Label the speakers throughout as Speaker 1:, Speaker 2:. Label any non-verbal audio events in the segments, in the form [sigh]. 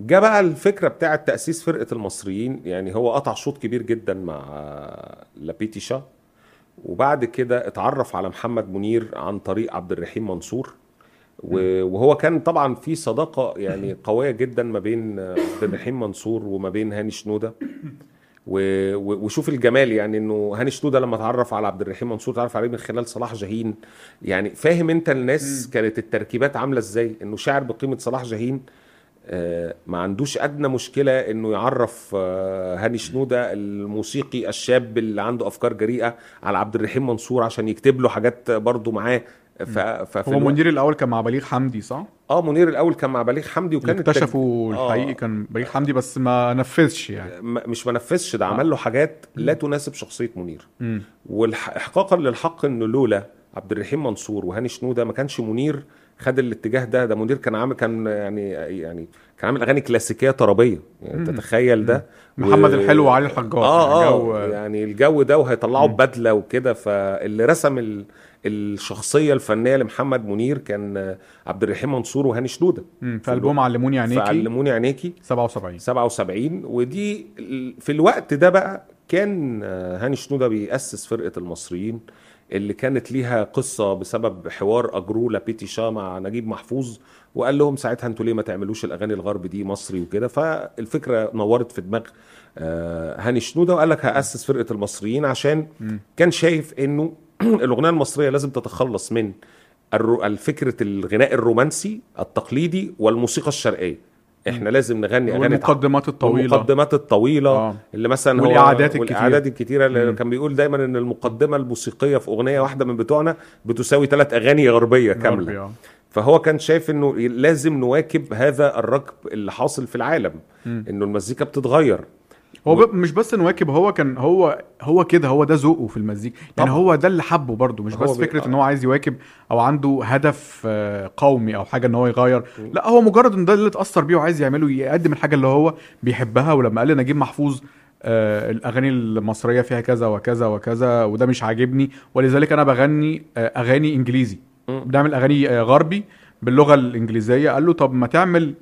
Speaker 1: جه بقى الفكرة بتاعة تأسيس فرقة المصريين يعني هو قطع شوط كبير جدا مع لابيتيشا وبعد كده اتعرف على محمد منير عن طريق عبد الرحيم منصور وهو كان طبعا في صداقة يعني قوية جدا ما بين عبد الرحيم منصور وما بين هاني شنودة. وشوف الجمال يعني إنه هاني شنودة لما اتعرف على عبد الرحيم منصور اتعرف عليه من خلال صلاح جاهين. يعني فاهم أنت الناس كانت التركيبات عاملة إزاي؟ إنه شاعر بقيمة صلاح جاهين ما عندوش أدنى مشكلة إنه يعرف آه، هاني شنودة الموسيقي الشاب اللي عنده أفكار جريئة على عبد الرحيم منصور عشان يكتب له حاجات برضه معاه ف... ففي
Speaker 2: هو منير الأول كان مع بليغ حمدي صح؟
Speaker 1: آه منير الأول كان مع بليغ حمدي وكان
Speaker 2: اكتشفوا
Speaker 1: التج- آه.
Speaker 2: الحقيقي كان بليغ حمدي بس ما نفذش يعني
Speaker 1: م- مش منفذش ده عمل له حاجات لا تناسب شخصية منير
Speaker 2: مم.
Speaker 1: واحقاقا للحق إنه لولا عبد الرحيم منصور وهاني شنودة ما كانش منير خد الاتجاه ده ده منير كان عامل كان يعني يعني كان عامل أغاني كلاسيكية طربية. يعني تتخيل ده؟
Speaker 2: محمد الحلو وعلي الحجار.
Speaker 1: آه
Speaker 2: يعني آه
Speaker 1: يعني الجو ده وهيطلعوا ببدله وكده. فاللي رسم ال... الشخصية الفنية لمحمد منير كان عبد الرحيم منصور وهاني
Speaker 2: شنودة. في ألبوم علموني عينيكي.
Speaker 1: فعلموني عينيكي.
Speaker 2: 77
Speaker 1: 77 ودي في الوقت ده بقى كان هاني شنودة بيأسس فرقة المصريين. اللي كانت ليها قصة بسبب حوار أجروه لابيتي شا مع نجيب محفوظ وقال لهم ساعتها أنتوا ليه ما تعملوش الأغاني الغرب دي مصري وكده؟ فالفكرة نورت في دماغ آه، هاني شنودة وقال لك هأسس فرقة المصريين عشان كان شايف إنه [clears throat] الأغنية المصرية لازم تتخلص من الفكرة الغناء الرومانسي التقليدي والموسيقى الشرقية. إحنا لازم نغني أغاني
Speaker 2: والمقدمات الطويلة
Speaker 1: المقدمات الطويلة
Speaker 2: آه.
Speaker 1: اللي مثلا هو
Speaker 2: والإعادات الكتير.
Speaker 1: والاعادات الكتيرة اللي. كان بيقول دايما إن المقدمة الموسيقية في أغنية واحدة من بتوعنا بتساوي ثلاث أغاني غربية
Speaker 2: غربي،
Speaker 1: كاملة
Speaker 2: آه.
Speaker 1: فهو كان شايف إنه لازم نواكب هذا الركب اللي حاصل في العالم. إنه المزيكا بتتغير
Speaker 2: هو ب... مش بس نواكب هو كان هو هو كده هو ده ذوقه في المزيكا يعني. هو ده اللي حبه برضه مش بس
Speaker 1: بي-
Speaker 2: فكرة
Speaker 1: آه.
Speaker 2: ان هو عايز يواكب أو عنده هدف آه، قومي أو حاجة إن هو يغير لا هو مجرد إن ده اللي اتأثر بيه وعايز يعمله يقدم الحاجة اللي هو بيحبها ولما قال لنجيب محفوظ آه الأغاني المصرية فيها كذا وكذا وكذا وده مش عاجبني ولذلك أنا بغني آه أغاني
Speaker 1: إنجليزي.
Speaker 2: بنعمل أغاني آه غربي باللغة الإنجليزية قال له طب ما تعمل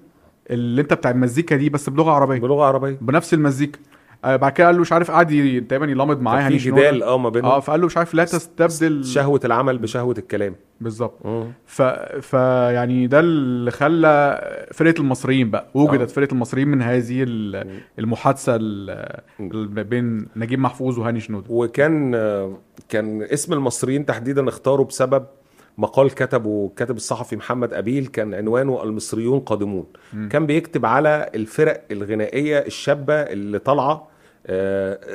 Speaker 2: اللي انت بتاع المزيكا دي بس بلغة عربية.
Speaker 1: بلغة عربية.
Speaker 2: بنفس المزيكا. آه بعد كده قال له مش عارف قعد تقريبا يلامض معاه
Speaker 1: في. جدال آه ما بينهم.
Speaker 2: آه فقال له مش عارف لا تستبدل.
Speaker 1: شهوة العمل بشهوة الكلام.
Speaker 2: بالظبط. ف... ف يعني ده اللي خلى فرقة المصريين بقى وجدت
Speaker 1: آه.
Speaker 2: فرقة المصريين من هذه ال- المحادثة ال- بين نجيب محفوظ وهاني شنودة.
Speaker 1: وكان آه، كان اسم المصريين تحديدا اختاروا بسبب مقال كتبه كاتب الصحفي محمد أبيل كان عنوانه المصريون قادمون
Speaker 2: مم.
Speaker 1: كان بيكتب على الفرق الغنائية الشابة اللي طالعة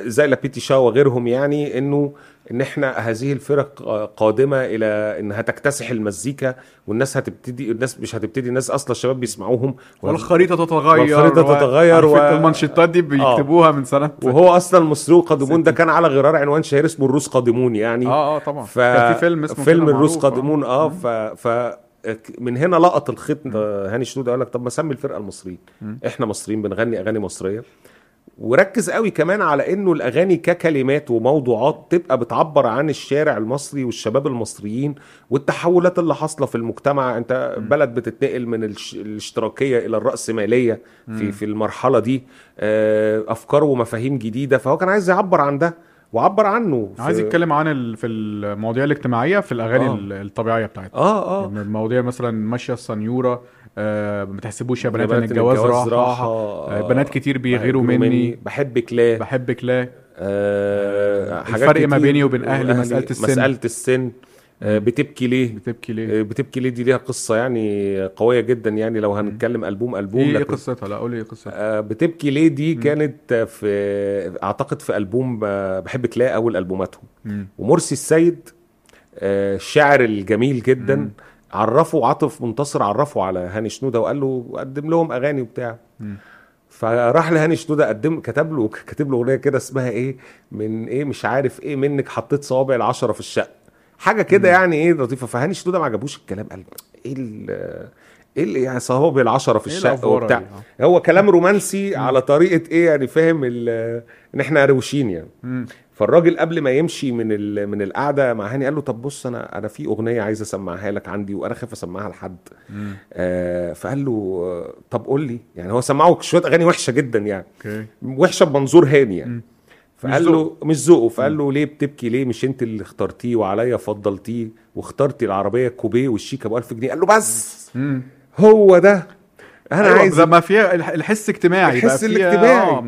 Speaker 1: زي لابيتي شا وغيرهم يعني إنه إن إحنا هذه الفرق آه، قادمة إلى إنها تكتسح المزيكا والناس هتبتدي الناس مش هتبتدي الناس أصلا الشباب بيسمعوهم.
Speaker 2: والخريطة تتغير
Speaker 1: والخريطة
Speaker 2: و-
Speaker 1: تتغير و-
Speaker 2: المانشيتات دي بيكتبوها من سنة.
Speaker 1: وهو أصلا المصريون قادمون ده كان على غرار عنوان شهير اسمه الروس قادمون يعني.
Speaker 2: آه آه طبعا.
Speaker 1: ف...
Speaker 2: كان في فيلم اسمه
Speaker 1: فيلم الروس قادمون آه ف... ف من هنا لقط الخيط هاني شنودة قال لك طب ما سمي الفرقة المصريين. إحنا مصريين بنغني أغاني مصرية. وركز قوي كمان على إنه الأغاني ككلمات وموضوعات تبقى بتعبر عن الشارع المصري والشباب المصريين والتحولات اللي حاصلة في المجتمع. أنت بلد بتتنقل من. الاشتراكية إلى الرأسمالية في في المرحلة دي آه، أفكار ومفاهيم جديدة. فهو كان عايز يعبر عن ده وعبر عنه في...
Speaker 2: عايز يتكلم عن ال... في المواضيع الاجتماعية في الأغاني
Speaker 1: آه.
Speaker 2: ال- الطبيعية بتاعتها.
Speaker 1: آه
Speaker 2: آه. المواضيع مثلا ماشية السنيوره آه ما تحسبوش يا بنات إن
Speaker 1: بنات
Speaker 2: الجواز راحة.
Speaker 1: راحة.
Speaker 2: آه بنات كتير بيغيروا مني.
Speaker 1: بحبك لا.
Speaker 2: بحبك لا.
Speaker 1: آه
Speaker 2: الفرق ما. بيني وبين أهلي مسألة السن.
Speaker 1: مسألة السن. آه بتبكي ليه؟
Speaker 2: بتبكي ليه؟
Speaker 1: آه بتبكي ليه؟ دي ليها قصة يعني قوية جدا يعني. لو هنتكلم ألبوم ألبوم
Speaker 2: إيه
Speaker 1: إيه
Speaker 2: قصتها؟ لا قولي إيه قصتها.
Speaker 1: آه بتبكي ليه؟ دي كانت في أعتقد في ألبوم آه، بحبك لا أول ألبوماتهم.
Speaker 2: مم.
Speaker 1: ومرسي السيد آه، الشاعر الجميل جدا.
Speaker 2: مم.
Speaker 1: عرفوا عاطف منتصر عرفوا على هاني شنودة وقال له قدم لهم أغاني وبتاع.
Speaker 2: مم.
Speaker 1: فراح لهاني شنودة قدم كتب له كاتب له أغنية كده اسمها إيه؟ من إيه؟ مش عارف إيه منك حطيت صوابع العشرة في الشقة. حاجة كده يعني إيه لطيفة. فهاني شنودة ما عجبوش الكلام قال إيه إيه اللي يعني صوابع العشرة في
Speaker 2: إيه
Speaker 1: الشقة
Speaker 2: الأفوارة
Speaker 1: وبتاع؟
Speaker 2: آه.
Speaker 1: هو كلام رومانسي على طريقة إيه يعني فاهم إن إحنا روشين يعني.
Speaker 2: مم.
Speaker 1: فالراجل قبل ما يمشي من. من القعدة مع هاني قال له طب بص أنا أنا في أغنية عايز أسمعها لك عندي وأنا خايف أسمعها لحد. آه فقال له طب قول لي. يعني هو سمعه شوية أغاني وحشة جدا يعني.
Speaker 2: okay.
Speaker 1: وحشة بمنظور هاني يعني.
Speaker 2: مم.
Speaker 1: فقال
Speaker 2: مش
Speaker 1: له مش ذوقه. فقال له ليه بتبكي؟ ليه مش أنت اللي اخترتيه وعليا فضلتيه واخترتي العربية كوبيه والشيك ابو 1000 جنيه؟ قال له بس.
Speaker 2: مم.
Speaker 1: هو ده أنا
Speaker 2: أيوة،
Speaker 1: عايز
Speaker 2: ما فيها الح- الحس اجتماعي
Speaker 1: الحس الاجتماعي.
Speaker 2: آه.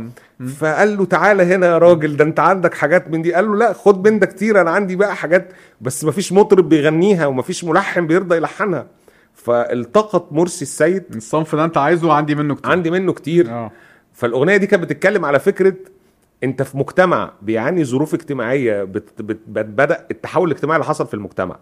Speaker 1: فقال له تعالى هنا يا راجل ده انت عندك حاجات من دي. قال له لا خد من ده كتير أنا عندي بقى حاجات بس مفيش مطرب بيغنيها ومفيش ملحن بيرضى يلحنها. فالتقط مرسي السيد.
Speaker 2: الصنف ده أنت عايزه عندي منه كتير.
Speaker 1: عندي منه كتير.
Speaker 2: آه.
Speaker 1: فالأغنية دي كانت بتتكلم على فكرة أنت في مجتمع بيعاني ظروف اجتماعية بت بت بت بدأ التحول الاجتماعي اللي حصل في المجتمع.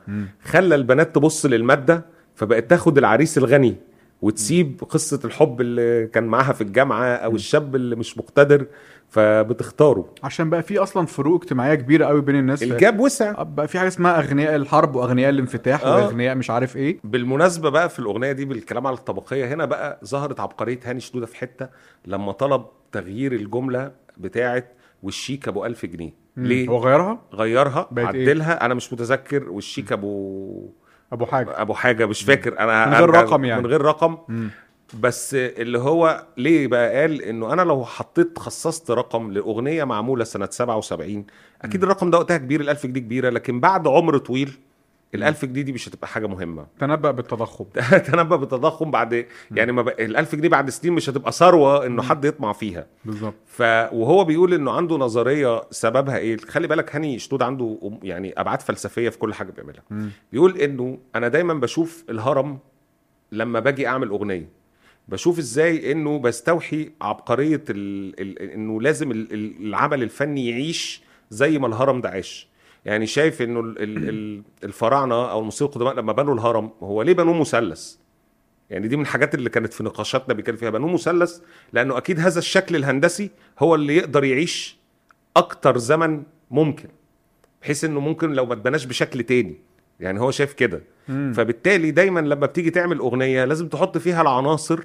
Speaker 1: خلى البنات تبص للمادة فبقت تاخد العريس الغني. وتسيب قصة الحب اللي كان معاها في الجامعة أو الشاب اللي مش مقتدر فبتختاره.
Speaker 2: عشان بقى في أصلا فروق اجتماعية كبيرة قوي بين الناس.
Speaker 1: الجاب وسع.
Speaker 2: بقى في حاجة اسمها أغنياء الحرب وأغنياء الانفتاح
Speaker 1: آه.
Speaker 2: وأغنياء مش عارف إيه.
Speaker 1: بالمناسبة بقى في الأغنية دي بالكلام على الطبقية هنا بقى ظهرت عبقرية هاني شنودة في حتة لما طلب تغيير الجملة بتاعة والشيك أبو ألف جنيه. ليه؟
Speaker 2: هو غيرها؟
Speaker 1: غيرها
Speaker 2: إيه؟
Speaker 1: عدلها. أنا مش متذكر والشيك أبو
Speaker 2: أبو حاجة.
Speaker 1: أبو حاجة مش فاكر. أنا
Speaker 2: من غير رقم يعني.
Speaker 1: من غير رقم.
Speaker 2: مم.
Speaker 1: بس اللي هو ليه بقى قال إنه أنا لو حطيت خصصت رقم لأغنية معمولة سنة 77 أكيد الرقم ده وقتها كبير ال1000 جنيه كبيرة لكن بعد عمر طويل ال1000 جنيه دي مش هتبقى حاجة مهمة. [laughs]
Speaker 2: تنبأ بالتضخم. [laughs]
Speaker 1: تنبأ بالتضخم بعد يعني ما بقى ال1000 جنيه بعد سنين مش هتبقى ثروة إنه حد يطمع فيها.
Speaker 2: بالظبط.
Speaker 1: ف وهو بيقول إنه عنده نظرية سببها إيه؟ خلي بالك هاني شنود عنده يعني أبعاد فلسفية في كل حاجة بيعملها. بيقول إنه أنا دايما بشوف الهرم لما باجي أعمل أغنية. بشوف إزاي إنه بستوحي عبقرية ال... ال... إنه لازم ال... ال- العمل الفني يعيش زي ما الهرم ده عاش. يعني شايف إنه ال... ال... ال- الفراعنة أو المصريين القدماء لما بنوا الهرم هو ليه بنوه مثلث؟ يعني دي من الحاجات اللي كانت في نقاشاتنا بيتكلم فيها بنوه مثلث لأنه أكيد هذا الشكل الهندسي هو اللي يقدر يعيش أكتر زمن ممكن بحيث إنه ممكن لو ما اتبناش بشكل تاني. يعني هو شايف كده. فبالتالي دايما لما بتيجي تعمل أغنية لازم تحط فيها العناصر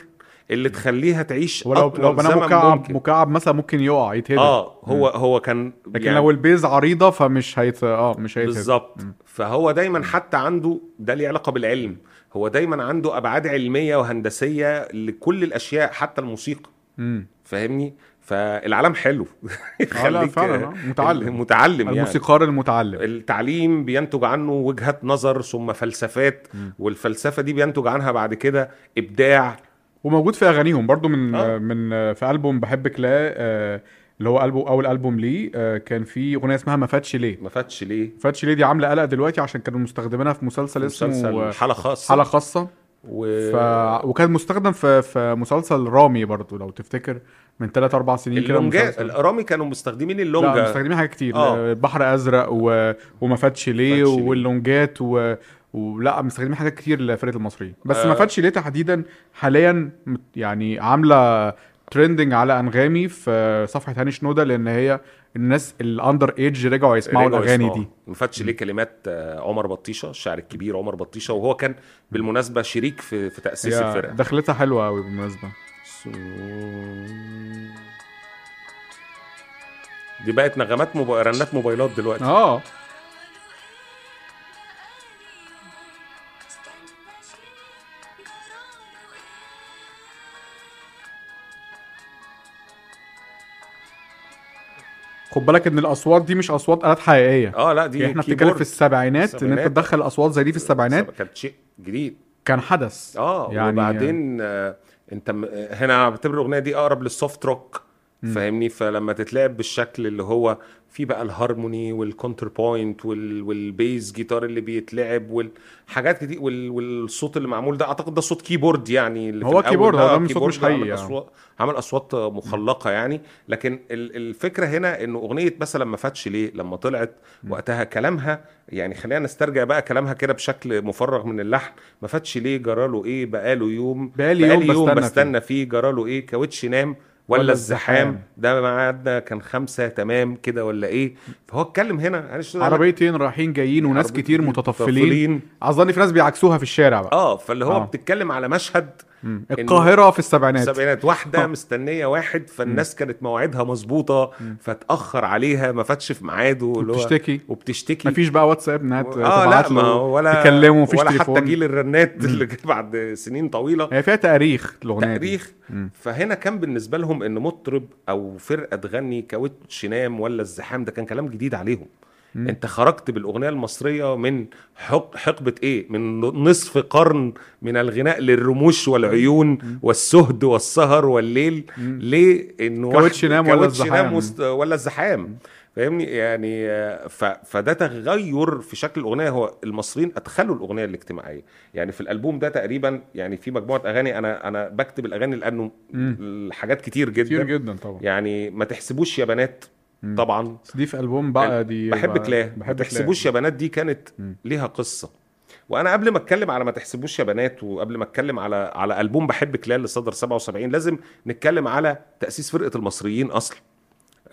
Speaker 1: اللي تخليها تعيش
Speaker 2: ولو لو
Speaker 1: زمن
Speaker 2: مكعب
Speaker 1: ممكن.
Speaker 2: مكعب مثلا ممكن يقع يتهدم.
Speaker 1: آه هو هو كان
Speaker 2: لكن لو البيز عريضة فمش هيت آه مش هيتهدم.
Speaker 1: بالظبط. فهو دايما حتى عنده ده ليه علاقة بالعلم هو دايما عنده أبعاد علمية وهندسية لكل الأشياء حتى الموسيقى. فاهمني؟ فالعالم حلو. [laughs]
Speaker 2: آه لا فعلا آه، متعلم.
Speaker 1: متعلم يعني.
Speaker 2: الموسيقار المتعلم.
Speaker 1: التعليم بينتج عنه وجهات نظر ثم فلسفات. والفلسفة دي بينتج عنها بعد كده إبداع
Speaker 2: وموجود في أغانيهم برضو من
Speaker 1: آه.
Speaker 2: من في ألبوم بحبك لا آه اللي هو ألبوم أول ألبوم ليه آه كان في أغنية اسمها ما فاتش ليه
Speaker 1: ما فاتش ليه
Speaker 2: ما فاتش ليه دي عاملة قلق دلوقتي عشان كانوا مستخدمينها في مسلسل, اسمه
Speaker 1: مسلسل
Speaker 2: آه،
Speaker 1: حالة خاصة
Speaker 2: حالة خاصة
Speaker 1: و...
Speaker 2: ف... وكان مستخدم في في مسلسل رامي برضو لو تفتكر من 3 4 سنين كده
Speaker 1: اللونجات
Speaker 2: مسلسل.
Speaker 1: الارامي كانوا مستخدمين
Speaker 2: لا
Speaker 1: اللونجا
Speaker 2: مستخدمين حاجات كتير
Speaker 1: آه.
Speaker 2: بحر أزرق و... وما فاتش ليه. واللونجات و... ولا مستخدمين حاجات كتير لفرقة المصريين. بس
Speaker 1: آه.
Speaker 2: ما فاتش ليه تحديدا حاليا يعني عاملة trending على أنغامي في صفحة هاني شنودة لأن هي الناس ال under age
Speaker 1: رجعوا يسمعوا الأغاني.
Speaker 2: دي.
Speaker 1: ما فاتش ليه كلمات آه، عمر بطيشة الشاعر الكبير عمر بطيشة وهو كان بالمناسبة شريك في في
Speaker 2: تأسيس
Speaker 1: الفرقة.
Speaker 2: دخلتها حلوة قوي بالمناسبة.
Speaker 1: دي بقت نغمات موبا... رنات موبايلات دلوقتي.
Speaker 2: آه. خد بالك إن الأصوات دي مش أصوات آلات حقيقية.
Speaker 1: آه لا دي
Speaker 2: يعني إحنا بنتكلم. في السبعينات إن
Speaker 1: أنت.
Speaker 2: تدخل أصوات زي دي في السبعينات
Speaker 1: كانت شيء جديد.
Speaker 2: كان حدث.
Speaker 1: آه يعني وبعدين آه أنت هنا بعتبر الأغنية دي أقرب لل soft rock فاهمني؟ فلما تتلعب بالشكل اللي هو في بقى ال harmony وال counterpoint وال... وال bass guitar اللي بيتلعب والحاجات كتير وال... والصوت اللي معمول ده أعتقد ده صوت keyboard يعني اللي في
Speaker 2: هو
Speaker 1: الأول
Speaker 2: keyboard، هو ده. مش صوت
Speaker 1: keyboard
Speaker 2: مش
Speaker 1: عمل
Speaker 2: حقيقي يعني.
Speaker 1: اصوات عمل أصوات مخلقة يعني. لكن ال- الفكرة هنا إنه أغنية مثلا ما فاتش ليه؟ لما طلعت وقتها كلامها يعني خلينا نسترجع بقى كلامها كده بشكل مفرغ من اللحن. ما فاتش ليه؟ جراله إيه؟ بقاله يوم
Speaker 2: بقالي يوم بستنى
Speaker 1: بستنى فيه. جراله إيه؟ كاوتش نام. ولا, الزحام. ده ميعادنا كان خمسة تمام كده ولا إيه فهو اتكلم هنا
Speaker 2: عربيتين رايحين جايين وناس كتير متطفلين. أظن في ناس بيعكسوها في الشارع بقى
Speaker 1: آه فاللي هو
Speaker 2: آه.
Speaker 1: بتتكلم على مشهد.
Speaker 2: القاهرة في السبعينات.
Speaker 1: السبعينات. واحدة
Speaker 2: آه.
Speaker 1: مستنية واحد فالناس كانت مواعيدها مظبوطة فتأخر عليها ما فاتش في ميعاده اللي هو-
Speaker 2: بتشتكي
Speaker 1: وبتشتكي.
Speaker 2: مفيش بقى واتساب
Speaker 1: إنها لا
Speaker 2: تبعت له
Speaker 1: ولا
Speaker 2: تكلمه مفيش
Speaker 1: ولا
Speaker 2: تليفون.
Speaker 1: حتى جيل الرنات اللي بعد سنين طويلة.
Speaker 2: هي فيها تاريخ الأغنية.
Speaker 1: تاريخ.
Speaker 2: مم.
Speaker 1: فهنا كان بالنسبة لهم إن مطرب أو فرقة تغني كاوتش نام ولا الزحام ده كان كلام جديد عليهم.
Speaker 2: مم.
Speaker 1: انت خرجت بالأغنية المصرية من حق حقبة إيه؟ من نصف قرن من الغناء للرموش والعيون والسهد والسهر والليل. ليه؟ انه
Speaker 2: كاوتش نام ولا الزحام.
Speaker 1: ولا الزحام فاهمني؟ يعني ف... فده تغير في شكل الأغنية. هو المصريين أدخلوا الأغنية الاجتماعية. يعني في الألبوم ده تقريبا يعني في مجموعة أغاني أنا أنا بكتب الأغاني لأنه الحاجات كتير جدا.
Speaker 2: كتير جدا طبعا.
Speaker 1: يعني ما تحسبوش يا بنات طبعا.
Speaker 2: دي في ألبوم بقى دي
Speaker 1: بحبك
Speaker 2: بقى-
Speaker 1: لا ما تحسبوش يا بنات دي كانت ليها قصة. وأنا قبل ما أتكلم على ما تحسبوش يا بنات وقبل ما أتكلم على على ألبوم بحبك لا اللي صدر 77 لازم نتكلم على تأسيس فرقة المصريين أصلا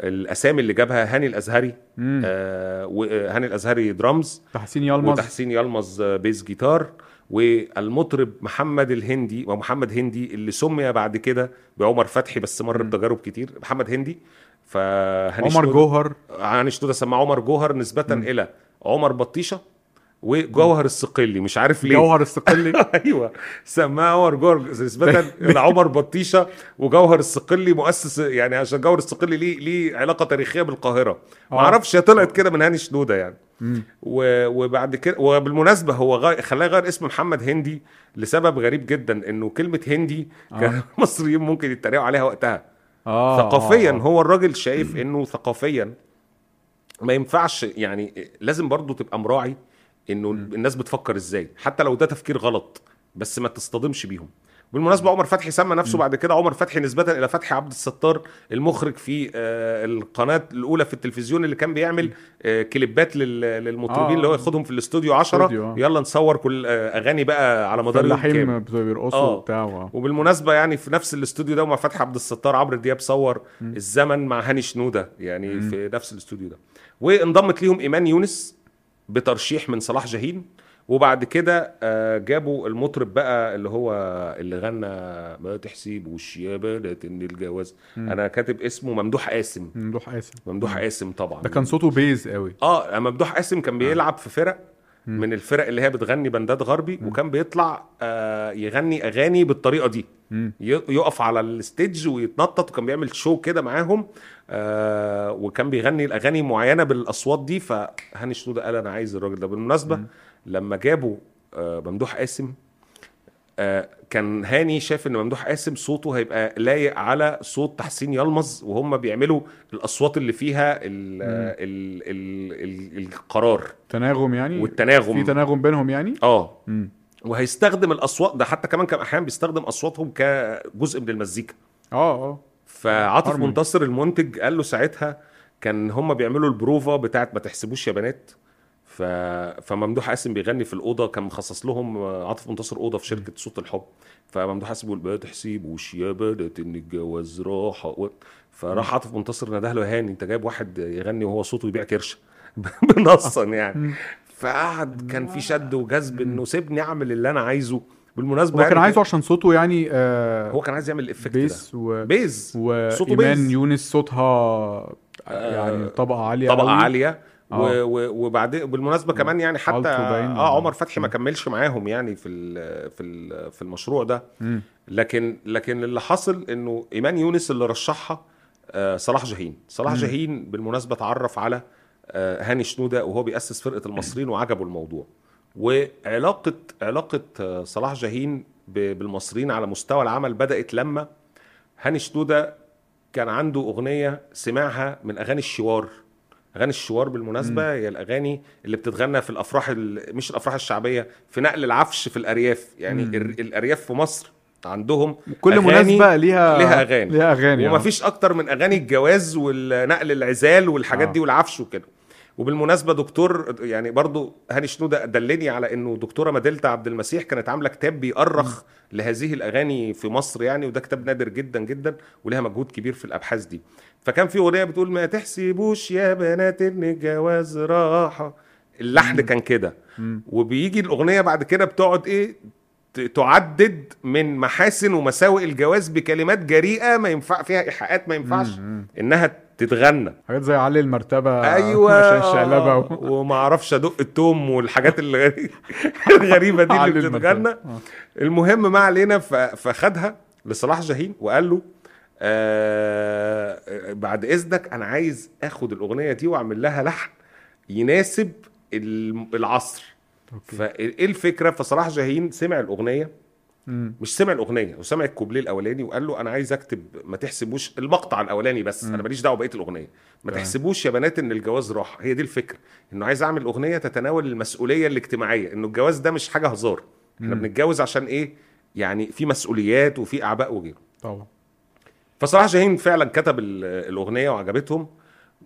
Speaker 1: الأسامي اللي جابها هاني الأزهري
Speaker 2: مم.
Speaker 1: آه وهاني الأزهري درامز
Speaker 2: تحسين يلمز.
Speaker 1: وتحسين يلمز آه، bass guitar والمطرب محمد الهندي ومحمد هندي اللي سمي بعد كده بعمر فتحي بس مر بتجارب كتير محمد هندي. فهاني
Speaker 2: عمر جوهر.
Speaker 1: هاني شنودة سماه عمر جوهر نسبة إلى عمر بطيشة. وجوهر الصقلي مش عارف ليه.
Speaker 2: جوهر الصقلي [laughs]
Speaker 1: أيوه. سماه عمر جوهر نسبة إلى عمر بطيشة وجوهر الصقلي مؤسس يعني عشان جوهر الصقلي ليه ليه علاقة تاريخية بالقاهرة. ما
Speaker 2: آه.
Speaker 1: أعرفش هي طلعت كده من هاني شنودة يعني. و- وبعد كده وبالمناسبة هو غير خلاه يغير اسم محمد هندي لسبب غريب جدا إنه كلمة هندي كان [laughs] المصريين ممكن يتريقوا عليها وقتها.
Speaker 2: آه
Speaker 1: ثقافيا
Speaker 2: آه.
Speaker 1: هو الراجل شايف إنه ثقافيا ما ينفعش يعني لازم برضو تبقى مراعي إنه الناس بتفكر إزاي حتى لو ده تفكير غلط بس ما تصطدمش بيهم. بالمناسبة عمر فتحي سمى نفسه بعد كده عمر فتحي نسبة إلى فتحي عبد الستار المخرج في آه، القناة الأولى في التلفزيون اللي كان بيعمل آه، كليبات لل- للمطربين
Speaker 2: آه.
Speaker 1: اللي هو ياخدهم في الاستوديو 10
Speaker 2: استوديو، آه.
Speaker 1: يلا نصور كل أغاني بقى على مدار اليوم
Speaker 2: فلاحين بيرقصوا
Speaker 1: آه.
Speaker 2: وبتاع
Speaker 1: وبالمناسبة يعني في نفس الاستوديو ده مع فتحي عبد الستار عمرو دياب صور الزمن مع هاني شنودة يعني في نفس الاستوديو ده. وانضمت ليهم إيمان يونس بترشيح من صلاح جاهين. وبعد كده آه، جابوا المطرب بقى اللي هو اللي غنى ما تحسبوش يا بنات إن الجواز. أنا كاتب اسمه ممدوح قاسم.
Speaker 2: ممدوح قاسم.
Speaker 1: ممدوح قاسم طبعا.
Speaker 2: ده كان صوته bass قوي.
Speaker 1: آه ممدوح قاسم كان بيلعب في فرق. من الفرق اللي هي بتغني بندات غربي وكان بيطلع آه يغني أغاني بالطريقة دي. يقف على ال stage ويتنطط وكان بيعمل show كده معاهم آه وكان بيغني الاغاني معينة بالأصوات دي. فهاني شنودة قال أنا عايز الراجل ده. بالمناسبة لما جابوا آه ممدوح قاسم كان هاني شاف إن ممدوح قاسم صوته هيبقى لايق على صوت تحسين يلمظ وهم بيعملوا الأصوات اللي فيها ال ال ال ال القرار.
Speaker 2: تناغم يعني؟
Speaker 1: والتناغم.
Speaker 2: في تناغم بينهم يعني؟ آه.
Speaker 1: وهيستخدم الأصوات ده حتى كمان كان أحيانا بيستخدم أصواتهم كجزء من المزيكا.
Speaker 2: آه آه.
Speaker 1: فعاطف. منتصر المنتج قال له ساعتها كان هم بيعملوا البروفا بتاعت ما تحسبوش يا بنات. ف... فممدوح قاسم بيغني في الأوضة كان مخصص لهم آه، عاطف منتصر أوضة في شركة صوت الحب. فممدوح قاسم بيقول ما تحسبوش يا بنات إن الجواز راحة. و... فراح عاطف منتصر نده له هاني أنت جايب واحد يغني وهو صوته يبيع كرشه. [laughs] بنصا يعني. فقعد كان في شد وجذب إنه سيبني أعمل اللي أنا عايزه. بالمناسبة
Speaker 2: هو كان
Speaker 1: يعني
Speaker 2: عايزه عشان صوته يعني آه
Speaker 1: هو كان عايز يعمل ال effect ده.
Speaker 2: bass و
Speaker 1: bass صوته
Speaker 2: وايمان
Speaker 1: bass
Speaker 2: يونس صوتها يعني طبقة
Speaker 1: عالية
Speaker 2: طبقة.
Speaker 1: عالية. و-
Speaker 2: آه.
Speaker 1: و- وبعدين بالمناسبه كمان يعني حتى. آه عمر فتحي ما كملش معاهم يعني في ال في ال في المشروع ده.
Speaker 2: مم.
Speaker 1: لكن لكن اللي حصل إنه إيمان يونس اللي رشحها آه صلاح جاهين. صلاح جاهين بالمناسبة اتعرف على آه هاني شنودة وهو بيأسس فرقة المصريين وعجبه الموضوع. وعلاقه علاقة آه صلاح جاهين بالمصريين على مستوى العمل بدأت لما هاني شنودة كان عنده أغنية سمعها من أغاني الشوار. أغاني الشوار بالمناسبة هي الأغاني اللي بتتغنى في الأفراح ال- مش الأفراح الشعبية في نقل العفش في الأرياف. يعني ال- الأرياف في مصر عندهم
Speaker 2: كل
Speaker 1: أغاني
Speaker 2: مناسبة ليها
Speaker 1: ليها أغاني.
Speaker 2: ليها أغاني آه.
Speaker 1: ومفيش أكتر من أغاني الجواز والنقل العزال والحاجات
Speaker 2: آه.
Speaker 1: دي والعفش وكده. وبالمناسبة دكتور يعني برضو هاني شنودة دلني على إنه دكتورة ماديلتا عبد المسيح كانت عاملة كتاب بيأرخ لهذه الأغاني في مصر يعني وده كتاب نادر جدا جدا ولها مجهود كبير في الأبحاث دي. فكان في أغنية بتقول ما تحسبوش يا بنات إن الجواز راحة. اللحن كان كده. وبيجي الأغنية بعد كده بتقعد إيه تعدد من محاسن ومساوئ الجواز بكلمات جريئة ما ينفع فيها إيحاءات ما ينفعش إنها تتغنى.
Speaker 2: حاجات زي علي المرتبة
Speaker 1: أيوه. [laughs]
Speaker 2: عشان الشقلبة و... [laughs]
Speaker 1: وما أعرفش أدق التوم والحاجات الغريبه [laughs] الغريبة دي اللي. بتتغنى.
Speaker 2: آه.
Speaker 1: المهم ما علينا ف- فخدها لصلاح جاهين وقال له آه بعد إذنك أنا عايز آخد الأغنية دي وأعمل لها لحن يناسب العصر.
Speaker 2: أوكي.
Speaker 1: فايه الفكرة؟ فصلاح جاهين سمع الأغنية.
Speaker 2: مم.
Speaker 1: مش سمع الأغنية وسمع الكوبليه الأولاني وقال له أنا عايز أكتب ما تحسبوش المقطع الأولاني بس أنا ماليش دعوة بقية الأغنية. ما. تحسبوش يا بنات إن الجواز راح هي دي الفكرة إنه عايز أعمل أغنية تتناول المسؤولية الاجتماعية إنه الجواز ده مش حاجة هزار. إحنا بنتجوز عشان إيه؟ يعني في مسؤوليات وفي أعباء وغيره.
Speaker 2: طبعا.
Speaker 1: فصلاح جاهين فعلا كتب ال- الأغنية وعجبتهم.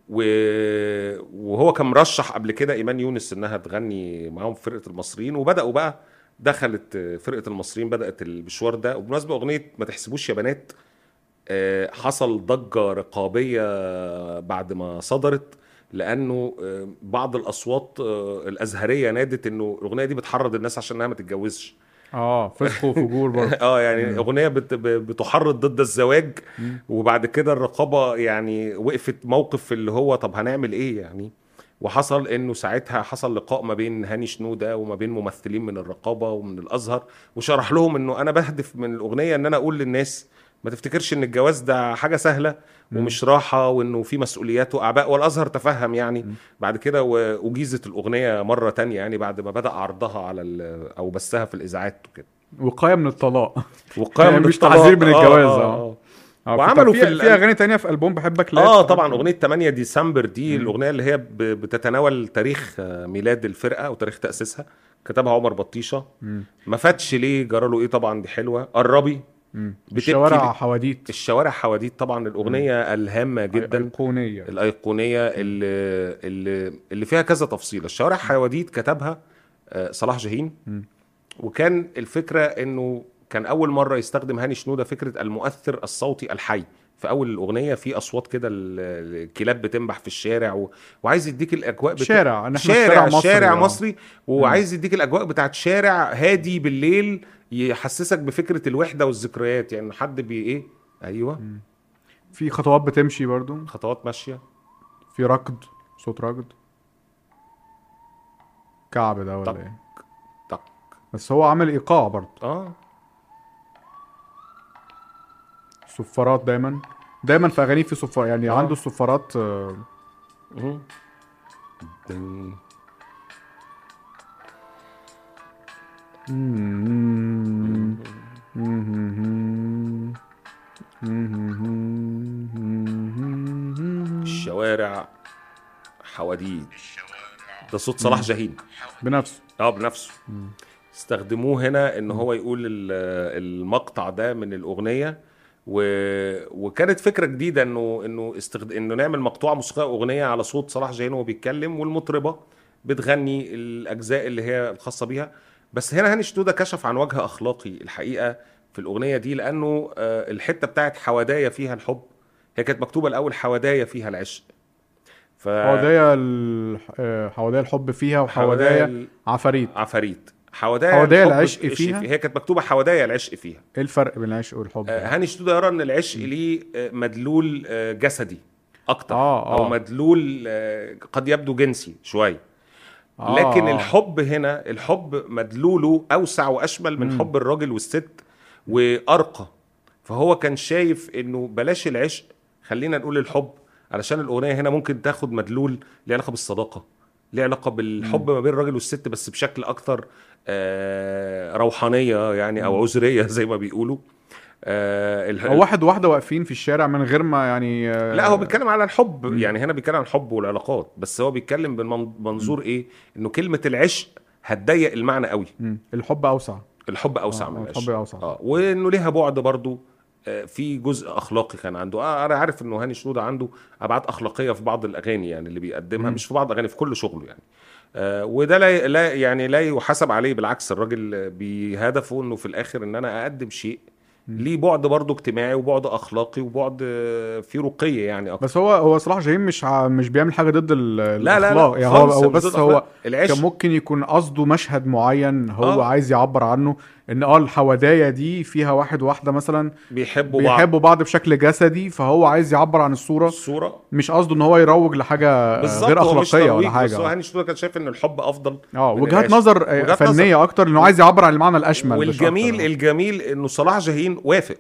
Speaker 1: وهو كان مرشح قبل كده إيمان يونس إنها تغني معاهم فرقة المصريين وبدأوا بقى دخلت فرقة المصريين بدأت المشوار ده. وبمناسبة أغنية ما تحسبوش يا بنات آه، حصل ضجة رقابية بعد ما صدرت لأنه آه، بعض الأصوات آه، الأزهرية نادت إنه الأغنية دي بتحرض الناس عشان إنها ما تتجوزش.
Speaker 2: آه فسق وفجور برضه. [laughs]
Speaker 1: آه يعني أغنية بت بتحرض ضد الزواج وبعد كده الرقابة يعني وقفت موقف اللي هو طب هنعمل إيه يعني؟ وحصل إنه ساعتها حصل لقاء ما بين هاني شنودة وما بين ممثلين من الرقابة ومن الأزهر وشرح لهم إنه أنا بهدف من الأغنية إن أنا أقول للناس ما تفتكرش إن الجواز ده حاجة سهلة ومش راحة وإنه في مسؤوليات وأعباء؟ والأزهر تفهم يعني. بعد كده واجيزت الأغنية مرة تانية يعني بعد ما بدأ عرضها على أو بثها في الإذاعات وكده.
Speaker 2: وقاية من الطلاق.
Speaker 1: وقام
Speaker 2: يعني مش
Speaker 1: بالطلاق.
Speaker 2: تعذير من
Speaker 1: آه،
Speaker 2: الجواز،
Speaker 1: آه,
Speaker 2: آه.
Speaker 1: آه.
Speaker 2: آه،
Speaker 1: وعملوا
Speaker 2: في
Speaker 1: في
Speaker 2: أغاني تانية في ألبوم بحبك؟ لا
Speaker 1: آه طبعا. أغنية 8 ديسمبر دي الأغنية اللي هي بتتناول تاريخ آه، ميلاد الفرقة وتاريخ تأسيسها. كتبها عمر بطيشة. ما فاتش ليه جرى له إيه طبعا؟ دي حلوة. قربي.
Speaker 2: الشوارع؟ حواديت.
Speaker 1: الشوارع حواديت. طبعا الأغنية الهامة جدا.
Speaker 2: ايقونيه
Speaker 1: الأيقونية اللي اللي اللي فيها كذا تفصيله الشوارع حواديت كتبها آه، صلاح جاهين. وكان الفكرة إنه كان أول مرة يستخدم هاني شنودة فكرة المؤثر الصوتي الحي. في أول الأغنية في أصوات كده ال- الكلاب بتنبح في الشارع و... وعايز يديك الأجواء بتاع
Speaker 2: شارع،
Speaker 1: شارع
Speaker 2: شارع مصري،
Speaker 1: شارع
Speaker 2: آه.
Speaker 1: مصري. وعايز يديك الأجواء بتاعت شارع هادي بالليل يحسسك بفكرة الوحدة والذكريات يعني حد بي إيه؟ أيوه.
Speaker 2: في خطوات بتمشي برضو.
Speaker 1: خطوات ماشية.
Speaker 2: في ركض صوت ركض. كعب ده ولا
Speaker 1: طق.
Speaker 2: إيه؟
Speaker 1: طق.
Speaker 2: بس هو عامل إيقاع برضو.
Speaker 1: آه.
Speaker 2: صفارات دايما. دايما في أغانيه في صفار يعني
Speaker 1: آه.
Speaker 2: عنده الصفارات آه،.
Speaker 1: دن. الشوارع حواديت. ده صوت صلاح جاهين.
Speaker 2: بنفسه.
Speaker 1: آه بنفسه. استخدموه هنا إن هو يقول ال- المقطع ده من الأغنية و... وكانت فكرة جديدة انه إنه استخد... إنه نعمل مقطوعة موسيقية أغنية على صوت صلاح جاهين وهو بيتكلم والمطربة بتغني الأجزاء اللي هي الخاصة بيها. بس هنا هاني شنودة كشف عن وجه أخلاقي الحقيقة في الأغنية دي لأنه آه، الحتة بتاعت حوادايا فيها الحب هي كانت مكتوبة الأول حوادايا فيها العشق. ف
Speaker 2: حوادية ال- آه، حوادية الحب فيها وحوادية
Speaker 1: ال-
Speaker 2: عفاريت.
Speaker 1: عفاريت. حوادايا
Speaker 2: حوادايا العشق
Speaker 1: في-
Speaker 2: فيها؟
Speaker 1: هي كانت مكتوبة حوادايا العشق فيها.
Speaker 2: إيه الفرق بين العشق والحب؟
Speaker 1: آه، هاني شنودة يرى إن العشق ليه مدلول جسدي أكتر
Speaker 2: آه،
Speaker 1: أو
Speaker 2: آه.
Speaker 1: مدلول آه، قد يبدو جنسي شوية.
Speaker 2: آه،
Speaker 1: لكن
Speaker 2: آه.
Speaker 1: الحب هنا الحب مدلوله أوسع وأشمل من حب الراجل والست وأرقى. فهو كان شايف إنه بلاش العشق خلينا نقول الحب. علشان الأغنية هنا ممكن تاخد مدلول ليه علاقة بالصداقة ليه علاقة بالحب ما بين الراجل والست بس بشكل أكتر آه، روحانية يعني أو عذرية [laughs] زي ما بيقولوا. آه،
Speaker 2: أو واحد وواحدة واقفين في الشارع من غير ما يعني آه،
Speaker 1: لا هو بيتكلم على الحب. يعني هنا بيتكلم عن الحب والعلاقات بس هو بيتكلم بمنظور إيه؟ إنه كلمة العشق هتضيق المعنى قوي.
Speaker 2: مم. الحب أوسع.
Speaker 1: الحب أوسع
Speaker 2: آه،
Speaker 1: من
Speaker 2: الحب
Speaker 1: العشق.
Speaker 2: أوسع.
Speaker 1: آه وإنه ليها بعد برضو. آه، في جزء أخلاقي كان عنده. آه أنا عارف إنه هاني شنودة عنده أبعاد أخلاقية في بعض الأغاني يعني اللي بيقدمها مش في بعض الاغاني في كل شغله يعني. آه وده لا لا يعني لا يحاسب عليه بالعكس الراجل بهدفه إنه في الآخر إن أنا أقدم شيء ليه بعد برضه اجتماعي وبعد أخلاقي وبعد آه، فيه رقي يعني أكتر
Speaker 2: بس هو هو صلاح جاهين مش ع... مش بيعمل حاجة ضد ال...
Speaker 1: لا، لا،
Speaker 2: الأخلاق يعني هو
Speaker 1: خالص،
Speaker 2: هو
Speaker 1: مش
Speaker 2: بس هو.
Speaker 1: العشق.
Speaker 2: كان ممكن يكون قصده مشهد معين هو
Speaker 1: آه.
Speaker 2: عايز يعبر عنه إن آه الحودايه دي فيها واحد وواحده مثلا
Speaker 1: بيحبوا بعض
Speaker 2: بيحبوا بعض بشكل جسدي فهو عايز يعبر عن الصورة
Speaker 1: الصورة
Speaker 2: مش قصده إن هو يروج
Speaker 1: لحاجة
Speaker 2: غير
Speaker 1: أخلاقية
Speaker 2: ولا
Speaker 1: بس هو
Speaker 2: حاجة
Speaker 1: هاني شنودة كان شايف إن الحب أفضل
Speaker 2: آه
Speaker 1: من
Speaker 2: وجهات. نظر آه،
Speaker 1: وجهات
Speaker 2: فنية أكتر لأنه عايز يعبر عن المعنى الأشمل
Speaker 1: والجميل. الجميل إنه صلاح جاهين وافق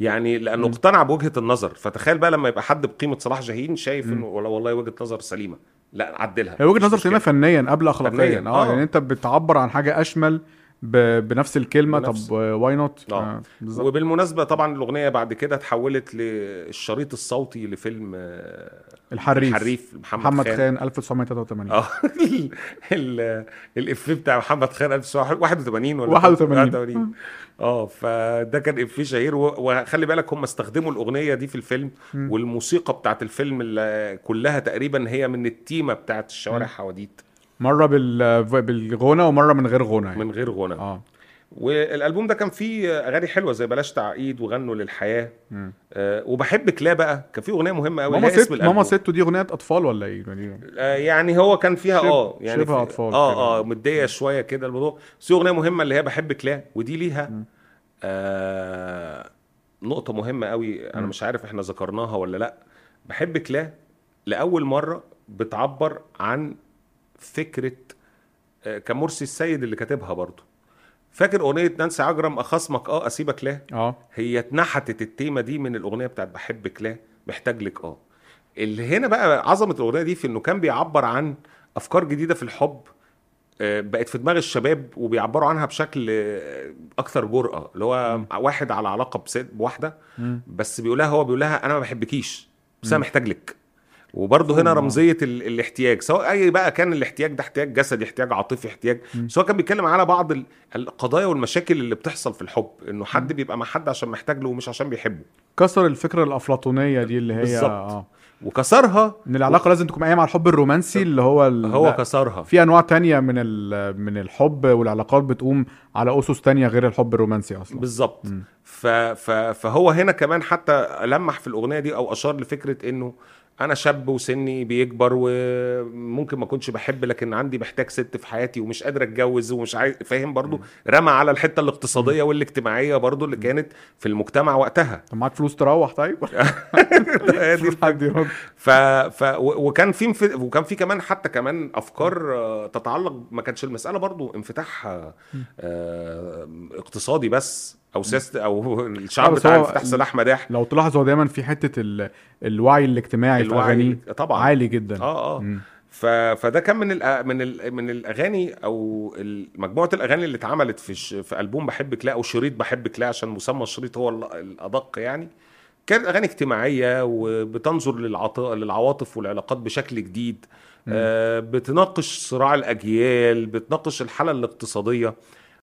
Speaker 1: يعني لأنه
Speaker 2: مم.
Speaker 1: اقتنع بوجهة النظر فتخيل بقى لما يبقى حد بقيمة صلاح جاهين شايف إنه والله وجهة نظر سليمة لا عدلها
Speaker 2: هي
Speaker 1: وجهة
Speaker 2: نظر. سليمة فنيا قبل اخلاقيا
Speaker 1: فنياً،
Speaker 2: آه
Speaker 1: آه.
Speaker 2: يعني أنت بتعبر عن حاجة أشمل. بنفس الكلمة
Speaker 1: بنفس-
Speaker 2: طب why not
Speaker 1: آه.
Speaker 2: بالظبط.
Speaker 1: وبالمناسبة طبعا الأغنية بعد كده اتحولت للشريط الصوتي لفيلم آه،
Speaker 2: الحريف.
Speaker 1: الحريف محمد,
Speaker 2: محمد
Speaker 1: خان,
Speaker 2: خان 1983
Speaker 1: آه. [laughs] ال- ال- الافيه بتاع محمد خان 1981 ولا
Speaker 2: 81.
Speaker 1: 81 آه فده كان افيه شهير. وخلي بالك هم استخدموا الأغنية دي في الفيلم. والموسيقى بتاعت الفيلم اللي كلها تقريبا هي من التيمة بتاعت الشوارع حواديت.
Speaker 2: مرة بال... بالغنى ومرة من غير غنى يعني.
Speaker 1: من غير غنى
Speaker 2: آه
Speaker 1: والألبوم ده كان فيه أغاني حلوة زي بلاش تعقيد وغنوا
Speaker 2: للحياة.
Speaker 1: آه وبحب كلا بقى كان في أغنية مهمة قوي
Speaker 2: ماما ست ماما ستو دي أغنية أطفال ولا إيه يعني
Speaker 1: آه يعني هو كان فيها
Speaker 2: شبه-
Speaker 1: آه يعني
Speaker 2: شبه كده.
Speaker 1: آه آه مديه شوية كده الموضوع بس في أغنية مهمة اللي هي بحب كلا ودي ليها. آه نقطة مهمة قوي أنا
Speaker 2: مم.
Speaker 1: مش عارف إحنا ذكرناها ولا لأ بحب كلا لأول مرة بتعبر عن فكرة آه كان مرسي السيد اللي كاتبها برضه. فاكر أغنية نانسي عجرم أخصمك آه أسيبك لا؟
Speaker 2: آه.
Speaker 1: هي اتنحتت التيمة دي من الأغنية بتاعت بحبك لا محتاج لك آه. اللي هنا بقى عظمة الأغنية دي في إنه كان بيعبر عن أفكار جديدة في الحب آه، بقت في دماغ الشباب وبيعبروا عنها بشكل آه، أكثر جرأه اللي هو واحد على علاقة
Speaker 2: بواحدة.
Speaker 1: بس بيقولها هو بيقولها أنا ما بحبكيش بس أنا محتاج لك. وبرضه هنا. رمزية ال... الاحتياج سواء أي بقى كان الاحتياج ده احتياج جسدي احتياج عاطفي احتياج سواء كان بيتكلم على بعض ال- القضايا والمشاكل اللي بتحصل في الحب إنه حد بيبقى مع حد عشان محتاج له ومش عشان بيحبه.
Speaker 2: كسر الفكرة الأفلاطونية دي اللي هي
Speaker 1: بالظبط.
Speaker 2: آه.
Speaker 1: وكسرها
Speaker 2: إن العلاقة لازم تكون قايمة على الحب الرومانسي اللي هو ال...
Speaker 1: هو كسرها.
Speaker 2: في أنواع تانية من ال... من الحب والعلاقات بتقوم على أسس تانية غير الحب الرومانسي أصلا.
Speaker 1: بالظبط. ف... ف... فهو هنا كمان حتى لمح في الأغنية دي أو أشار لفكرة إنه أنا شاب وسني بيكبر وممكن ما اكونش بحب لكن عندي محتاج ست في حياتي ومش قادر أتجوز ومش عايز فاهم برضو؟ رمى على الحتة الاقتصادية والاجتماعية برضو اللي كانت في المجتمع وقتها.
Speaker 2: طب معاك فلوس تروح طيب؟ [laughs] [laughs]
Speaker 1: دي ف... ف... وكان في. وكان في كمان حتى كمان أفكار تتعلق ما كانش المسألة برضو انفتاح آه، اقتصادي بس. أو سياسه أو
Speaker 2: آه،
Speaker 1: الشعب
Speaker 2: بس
Speaker 1: بتاع
Speaker 2: هو
Speaker 1: انفتاح سلاح مداح.
Speaker 2: لو تلاحظ هو دايما في حتة ال... الوعي الاجتماعي في
Speaker 1: الوعي
Speaker 2: أغانيه.
Speaker 1: طبعا.
Speaker 2: عالي جدا.
Speaker 1: آه
Speaker 2: آه.
Speaker 1: ف... فده كان من الأ... من ال... من الأغاني أو مجموعة الأغاني اللي اتعملت في ش... في ألبوم بحبك لا أو شريط بحبك لا عشان مسمى الشريط هو ال- الأدق يعني. كانت أغاني اجتماعية وبتنظر للعط... للعواطف والعلاقات بشكل جديد. آه بتناقش صراع الأجيال بتناقش الحالة الاقتصادية.